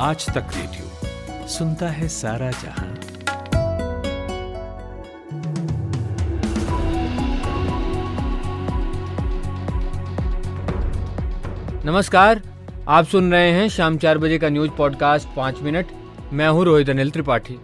आज तक रेडियो सुनता है सारा जहाँ। नमस्कार, आप सुन रहे हैं शाम चार बजे का न्यूज़ पॉडकास्ट पाँच मिनट। मैं हूँ रोहित अनिल त्रिपाठी।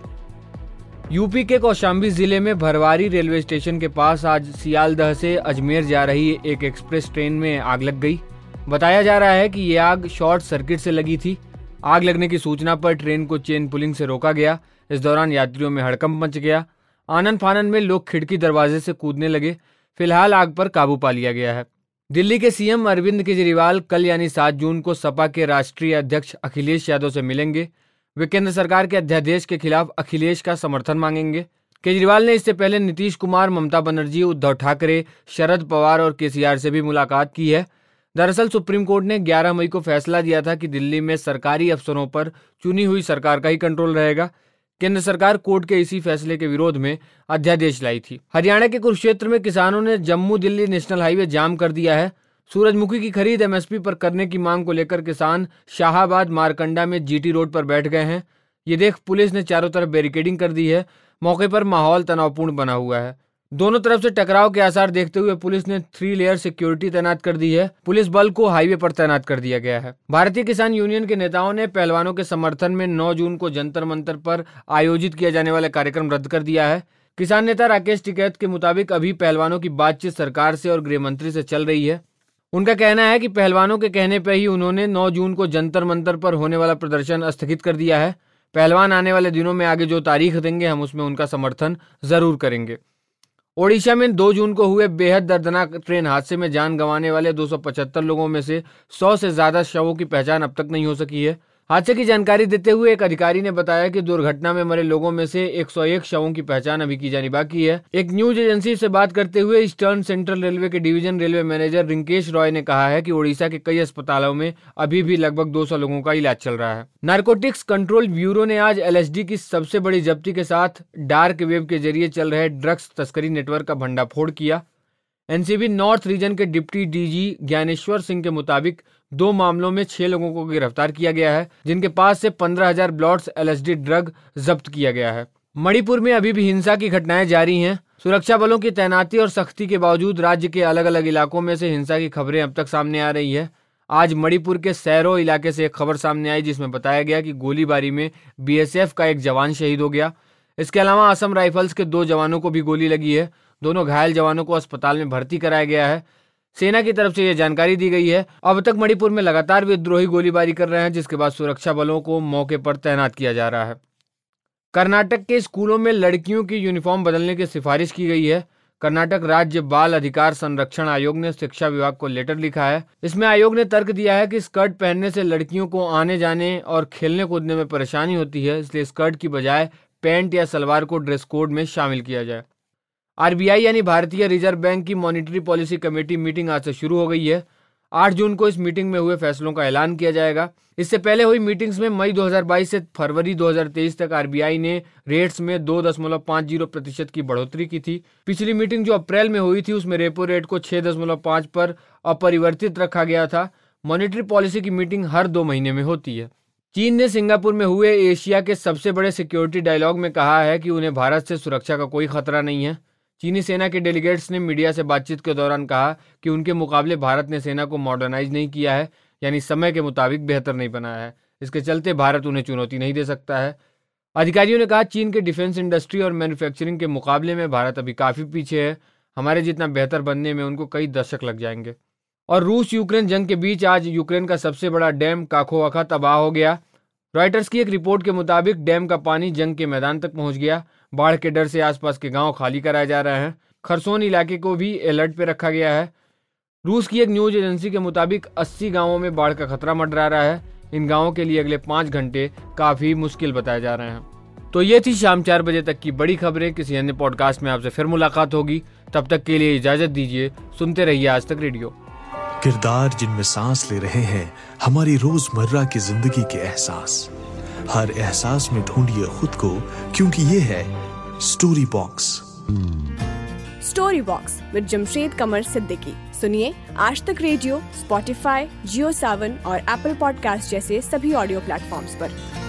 यूपी के कौशाम्बी ज़िले में भरवारी रेलवे स्टेशन के पास आज सियालदह से अजमेर जा रही एक एक्सप्रेस ट्रेन में आग लग गई। बताया जा रहा है कि ये आग शॉर्ट सर्किट से लगी थी। आग लगने की सूचना पर ट्रेन को चेन पुलिंग से रोका गया। इस दौरान यात्रियों में हड़कंप मच गया। आनंद फानंद में लोग खिड़की दरवाजे से कूदने लगे। फ़िलहाल आग पर काबू पा लिया गया है। दिल्ली के सीएम अरविंद केजरीवाल कल यानी सात जून को सपा के राष्ट्रीय अध्यक्ष अखिलेश यादव से मिलेंगे। वे केंद्र सरकार के अध्यादेश के खिलाफ अखिलेश का समर्थन मांगेंगे। केजरीवाल ने इससे पहले नीतीश कुमार, ममता बनर्जी, उद्धव ठाकरे, शरद पवार और केसीआर से भी मुलाकात की है। दरअसल सुप्रीम कोर्ट ने 11 मई को फैसला दिया था कि दिल्ली में सरकारी अफसरों पर चुनी हुई सरकार का ही कंट्रोल रहेगा। केंद्र सरकार कोर्ट के इसी फैसले के विरोध में अध्यादेश लाई थी। हरियाणा के कुरुक्षेत्र में किसानों ने जम्मू दिल्ली नेशनल हाईवे जाम कर दिया है। सूरजमुखी की खरीद एमएसपी पर करने की मांग को लेकर किसान शाहबाद मारकंडा में जीटी रोड पर बैठ गए हैं। ये देख पुलिस ने चारों तरफ़ बैरिकेडिंग कर दी है। मौके पर माहौल तनावपूर्ण बना हुआ है। दोनों तरफ़ से टकराव के आसार देखते हुए पुलिस ने थ्री लेयर सिक्योरिटी तैनात कर दी है। पुलिस बल को हाईवे पर तैनात कर दिया गया है। भारतीय किसान यूनियन के नेताओं ने पहलवानों के समर्थन में 9 जून को जंतर मंतर पर आयोजित किया जाने वाला कार्यक्रम रद्द कर दिया है। किसान नेता राकेश टिकैत के मुताबिक अभी पहलवानों की बातचीत सरकार से और गृह मंत्री से चल रही है। उनका कहना है कि पहलवानों के कहने पर ही उन्होंने 9 जून को जंतर मंतर पर होने वाला प्रदर्शन स्थगित कर दिया है। पहलवान आने वाले दिनों में आगे जो तारीख देंगे, हम उसमें उनका समर्थन ज़रूर करेंगे। ओडिशा में 2 जून को हुए बेहद दर्दनाक ट्रेन हादसे में जान गंवाने वाले 275 लोगों में से 100 से ज़्यादा शवों की पहचान अब तक नहीं हो सकी है। हादसे की जानकारी देते हुए एक अधिकारी ने बताया कि दुर्घटना में मरे लोगों में से 101 शवों की पहचान अभी की जानी बाकी है। एक न्यूज़ एजेंसी से बात करते हुए ईस्टर्न सेंट्रल रेलवे के division railway manager Rinkesh Roy ने कहा है कि ओडिशा के कई अस्पतालों में अभी भी लगभग 200 लोगों का इलाज चल रहा है। नार्कोटिक्स कंट्रोल ब्यूरो ने आज एलएसडी की सबसे बड़ी जब्ती के साथ डार्क वेब के ज़रिए चल रहे ड्रग्स तस्करी नेटवर्क का भंडाफोड़ किया। एनसीबी नॉर्थ रीजन के डिप्टी डीजी ज्ञानेश्वर सिंह के मुताबिक दो मामलों में छह लोगों को गिरफ़्तार किया गया है, जिनके पास से पंद्रह हज़ार ब्लॉट्स एलएसडी ड्रग जब्त किया गया है। मणिपुर में अभी भी हिंसा की घटनाएँ जारी हैं। सुरक्षा बलों की तैनाती और सख्ती के बावजूद राज्य के अलग अलग इलाकों में से हिंसा की खबरें अब तक सामने आ रही है। आज मणिपुर के सैरो इलाके से एक खबर सामने आई, जिसमें बताया गया कि गोलीबारी में बीएसएफ का एक जवान शहीद हो गया। इसके अलावा असम राइफल्स के दो जवानों को भी गोली लगी है। दोनों घायल जवानों को अस्पताल में भर्ती कराया गया है। सेना की तरफ़ से यह जानकारी दी गई है। अब तक मणिपुर में लगातार विद्रोही गोलीबारी कर रहे हैं, जिसके बाद सुरक्षा बलों को मौके पर तैनात किया जा रहा है। कर्नाटक के स्कूलों में लड़कियों की यूनिफॉर्म बदलने की सिफारिश की गई है। कर्नाटक राज्य बाल अधिकार संरक्षण आयोग ने शिक्षा विभाग को लेटर लिखा है। इसमें आयोग ने तर्क दिया है कि स्कर्ट पहनने से लड़कियों को आने जाने और खेलने कूदने में परेशानी होती है, इसलिए स्कर्ट की बजाय पैंट या सलवार को ड्रेस कोड में शामिल किया जाए। आरबीआई यानी भारतीय रिज़र्व बैंक की मॉनिटरी पॉलिसी कमेटी मीटिंग आज से शुरू हो गई है। आठ जून को इस मीटिंग में हुए फैसलों का ऐलान किया जाएगा। इससे पहले हुई मीटिंग्स में मई 2022 से फरवरी 2023 तक आरबीआई ने रेट्स में दो दशमलव पाँच ज़ीरो प्रतिशत की बढ़ोतरी की थी। पिछली मीटिंग जो अप्रैल में हुई थी, उसमें रेपो रेट को छह दशमलव पाँच पर अपरिवर्तित रखा गया था। मॉनिटरी पॉलिसी की मीटिंग हर दो महीने में होती है। चीन ने सिंगापुर में हुए एशिया के सबसे बड़े सिक्योरिटी डायलॉग में कहा है कि उन्हें भारत से सुरक्षा का कोई खतरा नहीं है। चीनी सेना के डेलीगेट्स ने मीडिया से बातचीत के दौरान कहा कि उनके मुकाबले भारत ने सेना को मॉडर्नाइज नहीं किया है, यानी समय के मुताबिक बेहतर नहीं बनाया है। इसके चलते भारत उन्हें चुनौती नहीं दे सकता है। अधिकारियों ने कहा, चीन के डिफेंस इंडस्ट्री और मैन्युफैक्चरिंग के मुकाबले में भारत अभी काफ़ी पीछे है। हमारे जितना बेहतर बनने में उनको कई दशक लग जाएँगे। और रूस यूक्रेन जंग के बीच आज यूक्रेन का सबसे बड़ा डैम काखोवाखा तबाह हो गया। रॉयटर्स की एक रिपोर्ट के मुताबिक डैम का पानी जंग के मैदान तक पहुँच गया। बाढ़ के डर से आसपास के गाँव खाली कराए जा रहे हैं। खरसोन इलाके को भी अलर्ट पे रखा गया है। रूस की एक न्यूज़ एजेंसी के मुताबिक 80 गाँवों में बाढ़ का खतरा मंडरा रहा है। इन गाँवों के लिए अगले पाँच घंटे काफ़ी मुश्किल बताए जा रहे हैं। तो ये थी शाम चार बजे तक की बड़ी खबरें। किसी अन्य पॉडकास्ट में आपसे फिर मुलाकात होगी। तब तक के लिए इजाज़त दीजिए। सुनते रहिए आज तक रेडियो। किरदार जिनमें सांस ले रहे हैं, हमारी रोज़मर्रा की ज़िंदगी के एहसास। हर एहसास में ढूंढिए खुद को, क्योंकि ये है story box story box with Jamshed Qamar Siddiqui सुनिए आज तक रेडियो स्पॉटिफाई जियो सावन और एप्पल पॉडकास्ट जैसे सभी ऑडियो प्लेटफॉर्म्स पर।